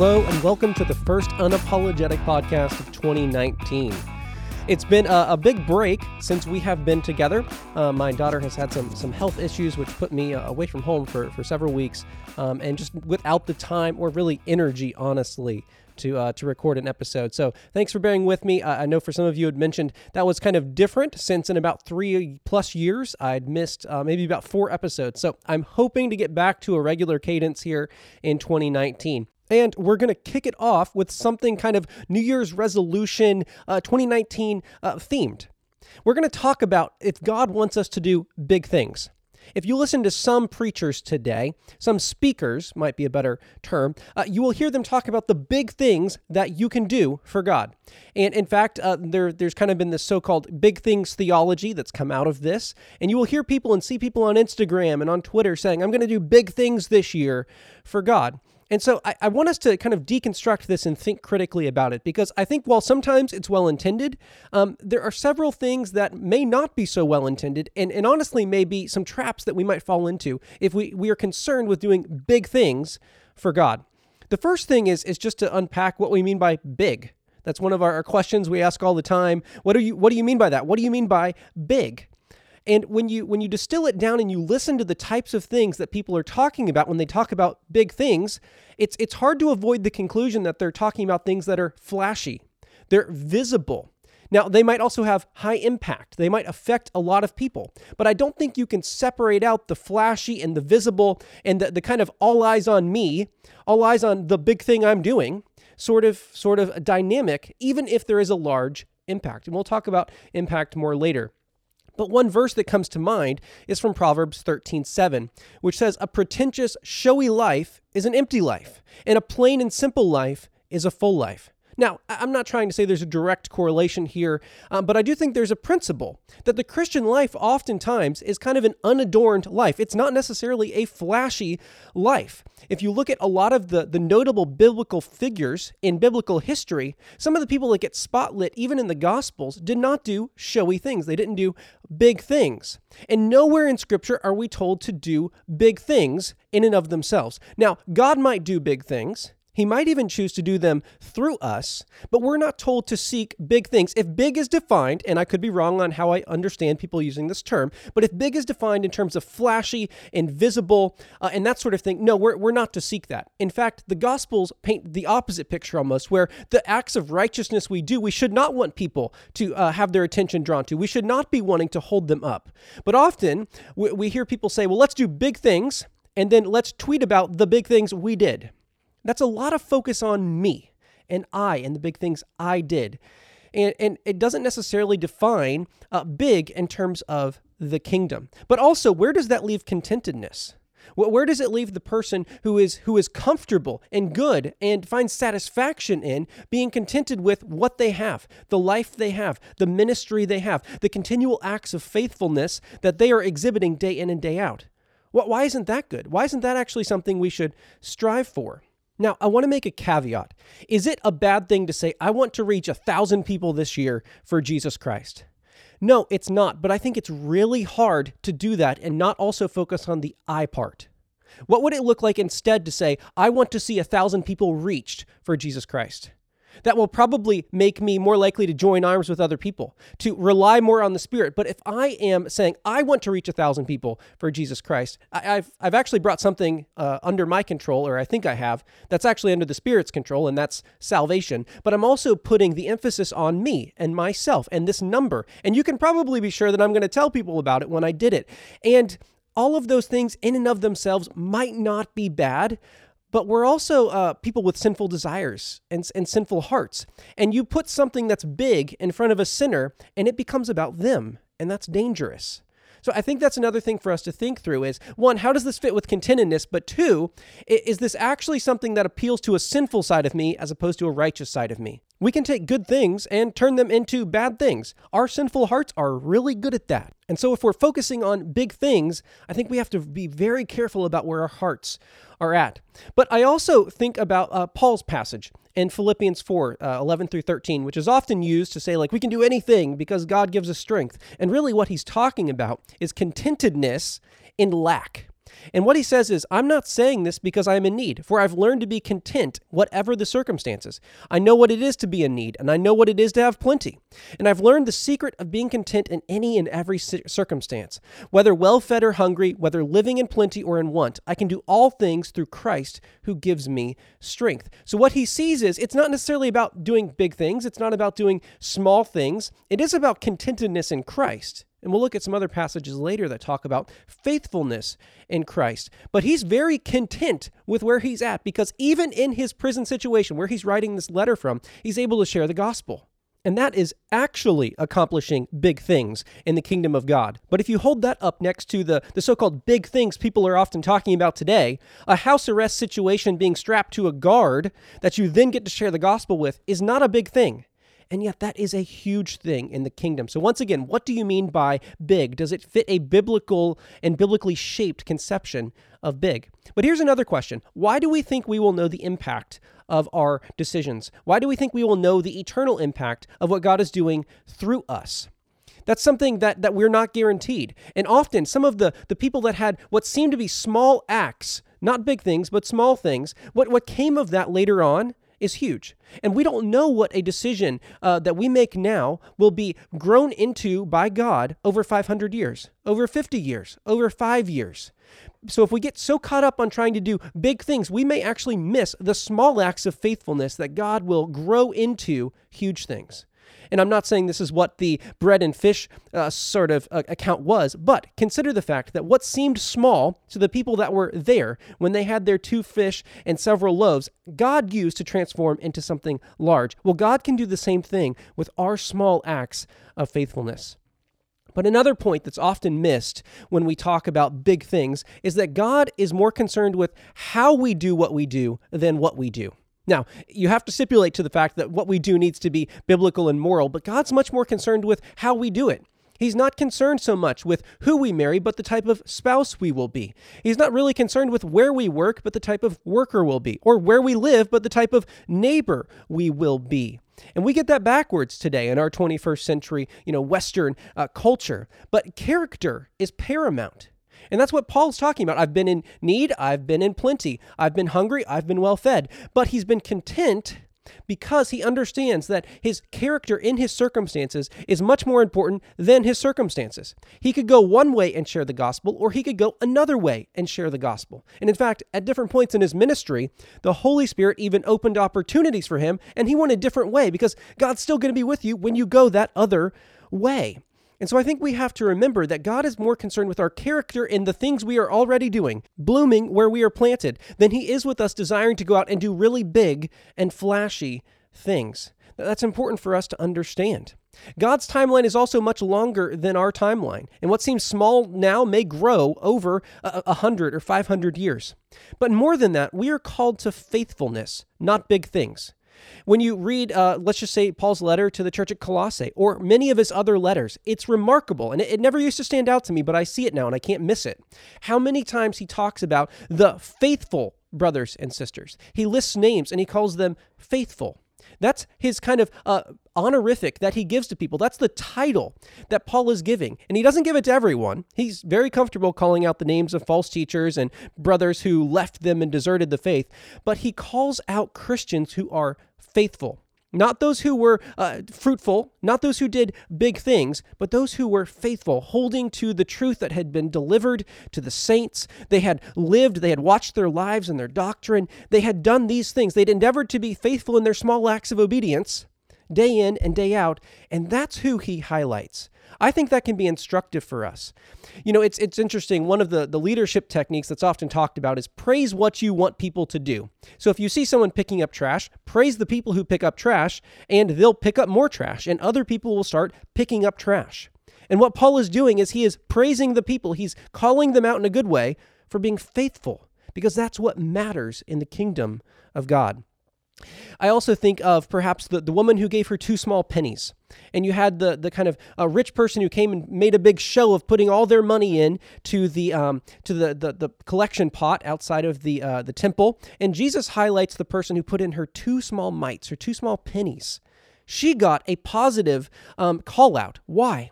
Hello, and welcome to the first unapologetic podcast of 2019. It's been a, a big break since we have been together. Uh, my daughter has had some some health issues, which put me uh, away from home for, for several weeks, um, and just without the time or really energy, honestly, to uh, to record an episode. So thanks for bearing with me. Uh, I know for some of you had mentioned that was kind of different since in about three plus years I'd missed uh, maybe about four episodes. So I'm hoping to get back to a regular cadence here in 2019. And we're going to kick it off with something kind of New Year's resolution uh, 2019 uh, themed. We're going to talk about if God wants us to do big things. If you listen to some preachers today, some speakers might be a better term, uh, you will hear them talk about the big things that you can do for God. And in fact, uh, there, there's kind of been this so called big things theology that's come out of this. And you will hear people and see people on Instagram and on Twitter saying, I'm going to do big things this year for God. And so I, I, want us to kind of deconstruct this and think critically about it because I think while sometimes it's well intended, um, there are several things that may not be so well intended and, and honestly may be some traps that we might fall into if we, we are concerned with doing big things for God. The first thing is, is just to unpack what we mean by big. That's one of our, questions we ask all the time. What, are you, what do you mean by that? What do you mean by big? And when you when you distill it down and you listen to the types of things that people are talking about when they talk about big things, it's it's hard to avoid the conclusion that they're talking about things that are flashy. They're visible. Now, they might also have high impact. They might affect a lot of people. But I don't think you can separate out the flashy and the visible and the, the kind of all eyes on me, all eyes on the big thing I'm doing sort of sort of dynamic even if there is a large impact. And we'll talk about impact more later. But one verse that comes to mind is from Proverbs 13:7, which says, "A pretentious, showy life is an empty life, and a plain and simple life is a full life." Now, I'm not trying to say there's a direct correlation here, um, but I do think there's a principle that the Christian life oftentimes is kind of an unadorned life. It's not necessarily a flashy life. If you look at a lot of the, the notable biblical figures in biblical history, some of the people that get spotlit, even in the Gospels, did not do showy things. They didn't do big things. And nowhere in Scripture are we told to do big things in and of themselves. Now, God might do big things. He might even choose to do them through us, but we're not told to seek big things. If big is defined, and I could be wrong on how I understand people using this term, but if big is defined in terms of flashy and visible uh, and that sort of thing, no, we're, we're not to seek that. In fact, the Gospels paint the opposite picture almost, where the acts of righteousness we do, we should not want people to uh, have their attention drawn to. We should not be wanting to hold them up. But often we, we hear people say, well, let's do big things, and then let's tweet about the big things we did. That's a lot of focus on me and I and the big things I did. And, and it doesn't necessarily define uh, big in terms of the kingdom. But also, where does that leave contentedness? Where does it leave the person who is who is comfortable and good and finds satisfaction in being contented with what they have, the life they have, the ministry they have, the continual acts of faithfulness that they are exhibiting day in and day out? Why isn't that good? Why isn't that actually something we should strive for? Now, I want to make a caveat. Is it a bad thing to say, I want to reach a thousand people this year for Jesus Christ? No, it's not, but I think it's really hard to do that and not also focus on the I part. What would it look like instead to say, I want to see a thousand people reached for Jesus Christ? That will probably make me more likely to join arms with other people, to rely more on the Spirit. But if I am saying, I want to reach a thousand people for Jesus Christ, I, have I've actually brought something uh, under my control, or I think I have, that's actually under the Spirit's control, and that's salvation. But I'm also putting the emphasis on me and myself and this number. And you can probably be sure that I'm going to tell people about it when I did it. And all of those things in and of themselves might not be bad, but we're also uh, people with sinful desires and, and sinful hearts. And you put something that's big in front of a sinner, and it becomes about them, and that's dangerous. So I think that's another thing for us to think through is one, how does this fit with contentedness? But two, is this actually something that appeals to a sinful side of me as opposed to a righteous side of me? We can take good things and turn them into bad things. Our sinful hearts are really good at that. And so, if we're focusing on big things, I think we have to be very careful about where our hearts are at. But I also think about uh, Paul's passage in Philippians 4 uh, 11 through 13, which is often used to say, like, we can do anything because God gives us strength. And really, what he's talking about is contentedness in lack. And what he says is, I'm not saying this because I am in need, for I've learned to be content, whatever the circumstances. I know what it is to be in need, and I know what it is to have plenty. And I've learned the secret of being content in any and every circumstance. Whether well fed or hungry, whether living in plenty or in want, I can do all things through Christ who gives me strength. So what he sees is, it's not necessarily about doing big things, it's not about doing small things, it is about contentedness in Christ. And we'll look at some other passages later that talk about faithfulness in Christ. But he's very content with where he's at because even in his prison situation, where he's writing this letter from, he's able to share the gospel. And that is actually accomplishing big things in the kingdom of God. But if you hold that up next to the, the so called big things people are often talking about today, a house arrest situation being strapped to a guard that you then get to share the gospel with is not a big thing. And yet, that is a huge thing in the kingdom. So, once again, what do you mean by big? Does it fit a biblical and biblically shaped conception of big? But here's another question Why do we think we will know the impact of our decisions? Why do we think we will know the eternal impact of what God is doing through us? That's something that, that we're not guaranteed. And often, some of the, the people that had what seemed to be small acts, not big things, but small things, what, what came of that later on is huge. And we don't know what a decision uh, that we make now will be grown into by God over 500 years, over 50 years, over five years. So if we get so caught up on trying to do big things, we may actually miss the small acts of faithfulness that God will grow into huge things. And I'm not saying this is what the bread and fish uh, sort of uh, account was, but consider the fact that what seemed small to the people that were there when they had their two fish and several loaves, God used to transform into something large. Well, God can do the same thing with our small acts of faithfulness. But another point that's often missed when we talk about big things is that God is more concerned with how we do what we do than what we do. Now, you have to stipulate to the fact that what we do needs to be biblical and moral, but God's much more concerned with how we do it. He's not concerned so much with who we marry, but the type of spouse we will be. He's not really concerned with where we work, but the type of worker we'll be, or where we live, but the type of neighbor we will be. And we get that backwards today in our 21st century, you know, Western uh, culture. But character is paramount. And that's what Paul's talking about. I've been in need, I've been in plenty. I've been hungry, I've been well fed. But he's been content because he understands that his character in his circumstances is much more important than his circumstances. He could go one way and share the gospel, or he could go another way and share the gospel. And in fact, at different points in his ministry, the Holy Spirit even opened opportunities for him, and he went a different way because God's still going to be with you when you go that other way. And so I think we have to remember that God is more concerned with our character in the things we are already doing, blooming where we are planted, than He is with us desiring to go out and do really big and flashy things. That's important for us to understand. God's timeline is also much longer than our timeline, and what seems small now may grow over a hundred or five hundred years. But more than that, we are called to faithfulness, not big things. When you read, uh, let's just say, Paul's letter to the church at Colossae or many of his other letters, it's remarkable. And it, it never used to stand out to me, but I see it now and I can't miss it. How many times he talks about the faithful brothers and sisters. He lists names and he calls them faithful. That's his kind of uh, honorific that he gives to people. That's the title that Paul is giving. And he doesn't give it to everyone. He's very comfortable calling out the names of false teachers and brothers who left them and deserted the faith. But he calls out Christians who are faithful. Not those who were uh, fruitful, not those who did big things, but those who were faithful, holding to the truth that had been delivered to the saints. They had lived, they had watched their lives and their doctrine. They had done these things. They'd endeavored to be faithful in their small acts of obedience, day in and day out. And that's who he highlights. I think that can be instructive for us. You know, it's it's interesting. One of the, the leadership techniques that's often talked about is praise what you want people to do. So if you see someone picking up trash, praise the people who pick up trash, and they'll pick up more trash, and other people will start picking up trash. And what Paul is doing is he is praising the people. He's calling them out in a good way for being faithful, because that's what matters in the kingdom of God. I also think of perhaps the, the woman who gave her two small pennies. And you had the, the kind of a rich person who came and made a big show of putting all their money in to the um, to the, the, the collection pot outside of the uh, the temple. And Jesus highlights the person who put in her two small mites her two small pennies. She got a positive um, call out. Why?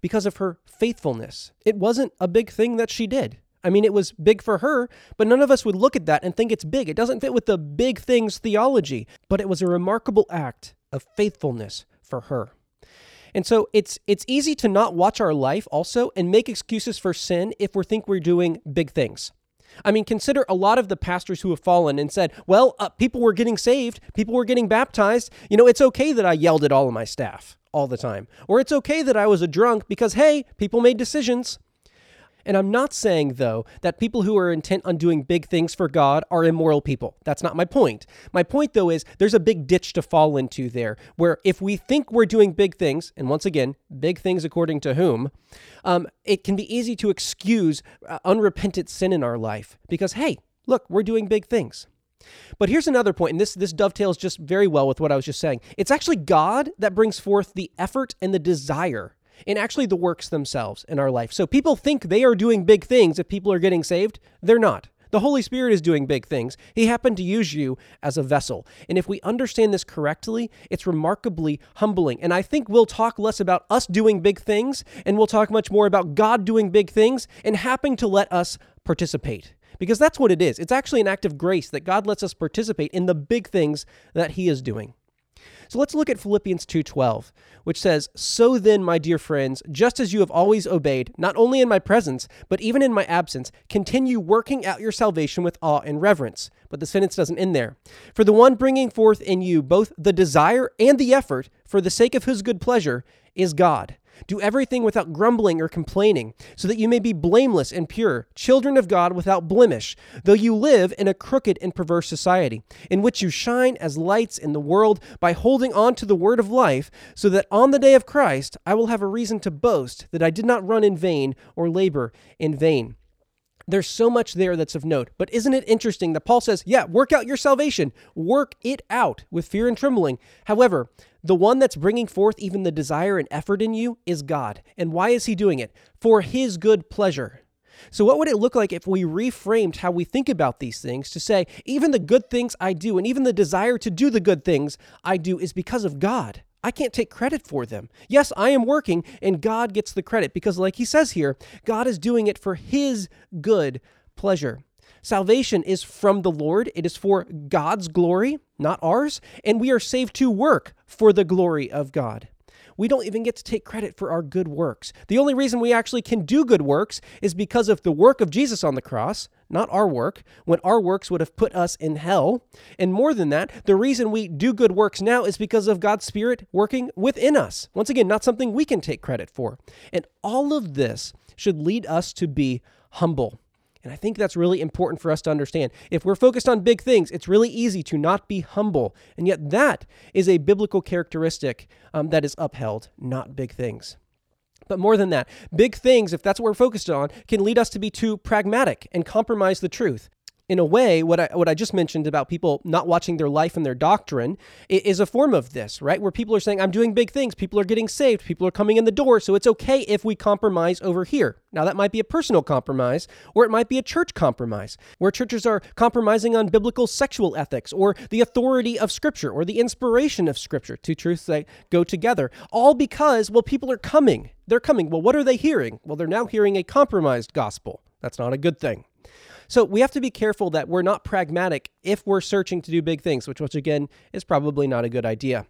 Because of her faithfulness. It wasn't a big thing that she did. I mean, it was big for her, but none of us would look at that and think it's big. It doesn't fit with the big things theology, but it was a remarkable act of faithfulness for her. And so it's it's easy to not watch our life also and make excuses for sin if we think we're doing big things. I mean, consider a lot of the pastors who have fallen and said, well, uh, people were getting saved, people were getting baptized. You know, it's okay that I yelled at all of my staff all the time. Or it's okay that I was a drunk because, hey, people made decisions. And I'm not saying, though, that people who are intent on doing big things for God are immoral people. That's not my point. My point, though, is there's a big ditch to fall into there, where if we think we're doing big things, and once again, big things according to whom, um, it can be easy to excuse uh, unrepentant sin in our life because, hey, look, we're doing big things. But here's another point, and this this dovetails just very well with what I was just saying. It's actually God that brings forth the effort and the desire and actually the works themselves in our life. So people think they are doing big things if people are getting saved. They're not. The Holy Spirit is doing big things. He happened to use you as a vessel. And if we understand this correctly, it's remarkably humbling. And I think we'll talk less about us doing big things and we'll talk much more about God doing big things and happening to let us participate. Because that's what it is. It's actually an act of grace that God lets us participate in the big things that He is doing. So let's look at Philippians 2:12, which says, "So then, my dear friends, just as you have always obeyed, not only in my presence, but even in my absence, continue working out your salvation with awe and reverence." But the sentence doesn't end there. For the one bringing forth in you both the desire and the effort for the sake of his good pleasure is God. Do everything without grumbling or complaining, so that you may be blameless and pure, children of God without blemish, though you live in a crooked and perverse society, in which you shine as lights in the world by holding on to the word of life, so that on the day of Christ I will have a reason to boast that I did not run in vain or labor in vain. There's so much there that's of note. But isn't it interesting that Paul says, yeah, work out your salvation, work it out with fear and trembling. However, the one that's bringing forth even the desire and effort in you is God. And why is he doing it? For his good pleasure. So, what would it look like if we reframed how we think about these things to say, even the good things I do, and even the desire to do the good things I do, is because of God? I can't take credit for them. Yes, I am working, and God gets the credit because, like he says here, God is doing it for his good pleasure. Salvation is from the Lord, it is for God's glory, not ours, and we are saved to work for the glory of God we don't even get to take credit for our good works. The only reason we actually can do good works is because of the work of Jesus on the cross, not our work, when our works would have put us in hell. And more than that, the reason we do good works now is because of God's Spirit working within us. Once again, not something we can take credit for. And all of this should lead us to be humble. And I think that's really important for us to understand. If we're focused on big things, it's really easy to not be humble. And yet, that is a biblical characteristic um, that is upheld, not big things. But more than that, big things, if that's what we're focused on, can lead us to be too pragmatic and compromise the truth in a way, what I what I just mentioned about people not watching their life and their doctrine is a form of this, right? Where people are saying, "I'm doing big things. People are getting saved. People are coming in the door. So it's okay if we compromise over here." Now that might be a personal compromise, or it might be a church compromise, where churches are compromising on biblical sexual ethics, or the authority of Scripture, or the inspiration of Scripture. Two truths that go together, all because well, people are coming. They're coming. Well, what are they hearing? Well, they're now hearing a compromised gospel. That's not a good thing. So we have to be careful that we're not pragmatic if we're searching to do big things, which, once again is probably not a good idea.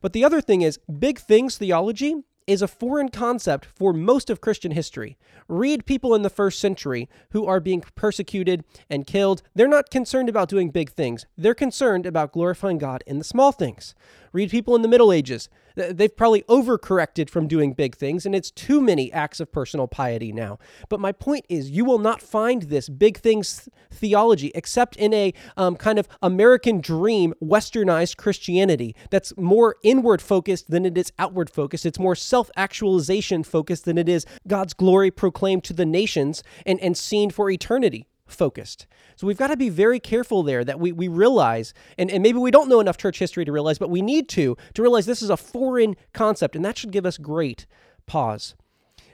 But the other thing is, big things theology is a foreign concept for most of Christian history. Read people in the first century who are being persecuted and killed. They're not concerned about doing big things, they're concerned about glorifying God in the small things. Read people in the Middle Ages. They've probably overcorrected from doing big things, and it's too many acts of personal piety now. But my point is, you will not find this big things theology except in a um, kind of American dream, westernized Christianity that's more inward focused than it is outward focused. It's more self actualization focused than it is God's glory proclaimed to the nations and, and seen for eternity focused. So we've got to be very careful there that we, we realize, and, and maybe we don't know enough church history to realize, but we need to, to realize this is a foreign concept, and that should give us great pause.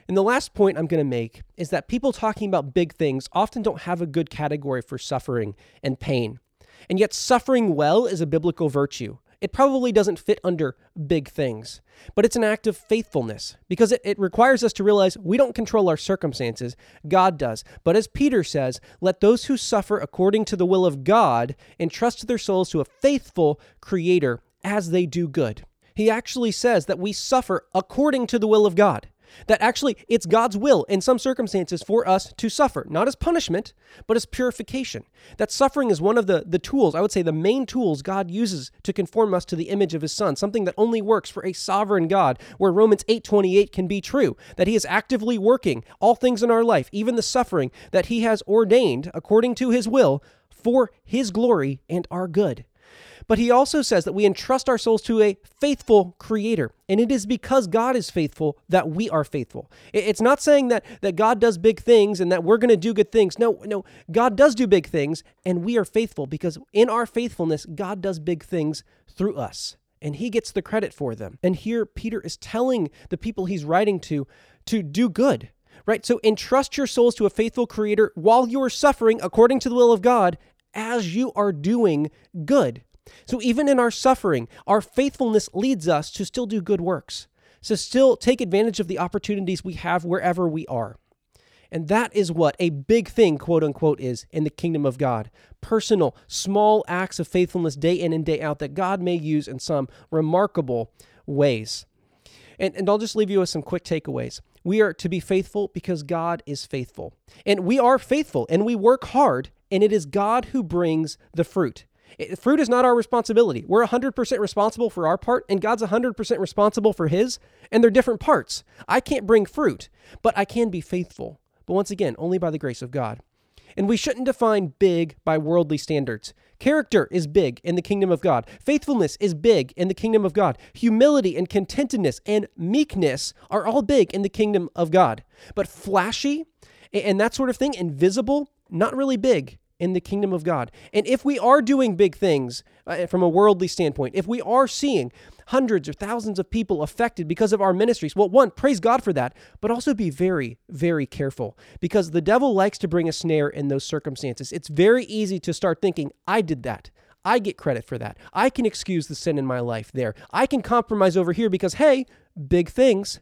And the last point I'm going to make is that people talking about big things often don't have a good category for suffering and pain. And yet, suffering well is a biblical virtue. It probably doesn't fit under big things, but it's an act of faithfulness because it, it requires us to realize we don't control our circumstances, God does. But as Peter says, let those who suffer according to the will of God entrust their souls to a faithful Creator as they do good. He actually says that we suffer according to the will of God. That actually it's God's will in some circumstances for us to suffer, not as punishment, but as purification. That suffering is one of the, the tools, I would say the main tools God uses to conform us to the image of his son, something that only works for a sovereign God, where Romans 8:28 can be true, that he is actively working all things in our life, even the suffering that he has ordained according to his will for his glory and our good. But he also says that we entrust our souls to a faithful creator. And it is because God is faithful that we are faithful. It's not saying that, that God does big things and that we're going to do good things. No, no, God does do big things and we are faithful because in our faithfulness, God does big things through us and he gets the credit for them. And here Peter is telling the people he's writing to to do good, right? So entrust your souls to a faithful creator while you are suffering according to the will of God as you are doing good. So even in our suffering, our faithfulness leads us to still do good works, to still take advantage of the opportunities we have wherever we are. And that is what a big thing, quote unquote, is in the kingdom of God. Personal, small acts of faithfulness day in and day out that God may use in some remarkable ways. And, and I'll just leave you with some quick takeaways. We are to be faithful because God is faithful. And we are faithful and we work hard, and it is God who brings the fruit. It, fruit is not our responsibility. We're 100% responsible for our part, and God's 100% responsible for his, and they're different parts. I can't bring fruit, but I can be faithful. But once again, only by the grace of God. And we shouldn't define big by worldly standards. Character is big in the kingdom of God. Faithfulness is big in the kingdom of God. Humility and contentedness and meekness are all big in the kingdom of God. But flashy and that sort of thing, invisible, not really big in the kingdom of God. And if we are doing big things uh, from a worldly standpoint, if we are seeing hundreds or thousands of people affected because of our ministries, well, one, praise God for that, but also be very, very careful because the devil likes to bring a snare in those circumstances. It's very easy to start thinking, I did that. I get credit for that. I can excuse the sin in my life there. I can compromise over here because, hey, big things.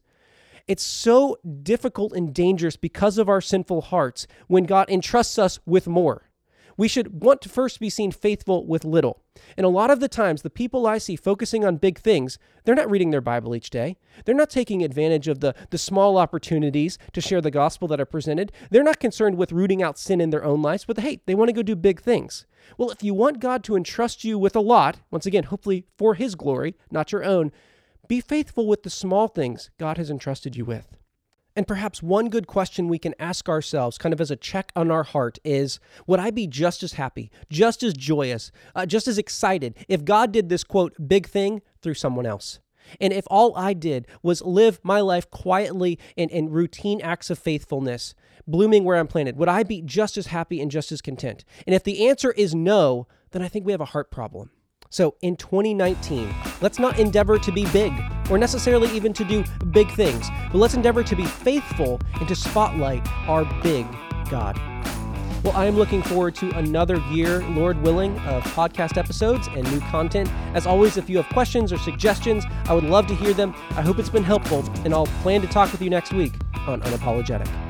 It's so difficult and dangerous because of our sinful hearts when God entrusts us with more. We should want to first be seen faithful with little. And a lot of the times, the people I see focusing on big things, they're not reading their Bible each day. They're not taking advantage of the, the small opportunities to share the gospel that are presented. They're not concerned with rooting out sin in their own lives, but hey, they want to go do big things. Well, if you want God to entrust you with a lot, once again, hopefully for His glory, not your own, be faithful with the small things God has entrusted you with. And perhaps one good question we can ask ourselves, kind of as a check on our heart, is Would I be just as happy, just as joyous, uh, just as excited if God did this quote, big thing through someone else? And if all I did was live my life quietly in, in routine acts of faithfulness, blooming where I'm planted, would I be just as happy and just as content? And if the answer is no, then I think we have a heart problem. So in 2019, let's not endeavor to be big or necessarily even to do big things, but let's endeavor to be faithful and to spotlight our big God. Well, I am looking forward to another year, Lord willing, of podcast episodes and new content. As always, if you have questions or suggestions, I would love to hear them. I hope it's been helpful, and I'll plan to talk with you next week on Unapologetic.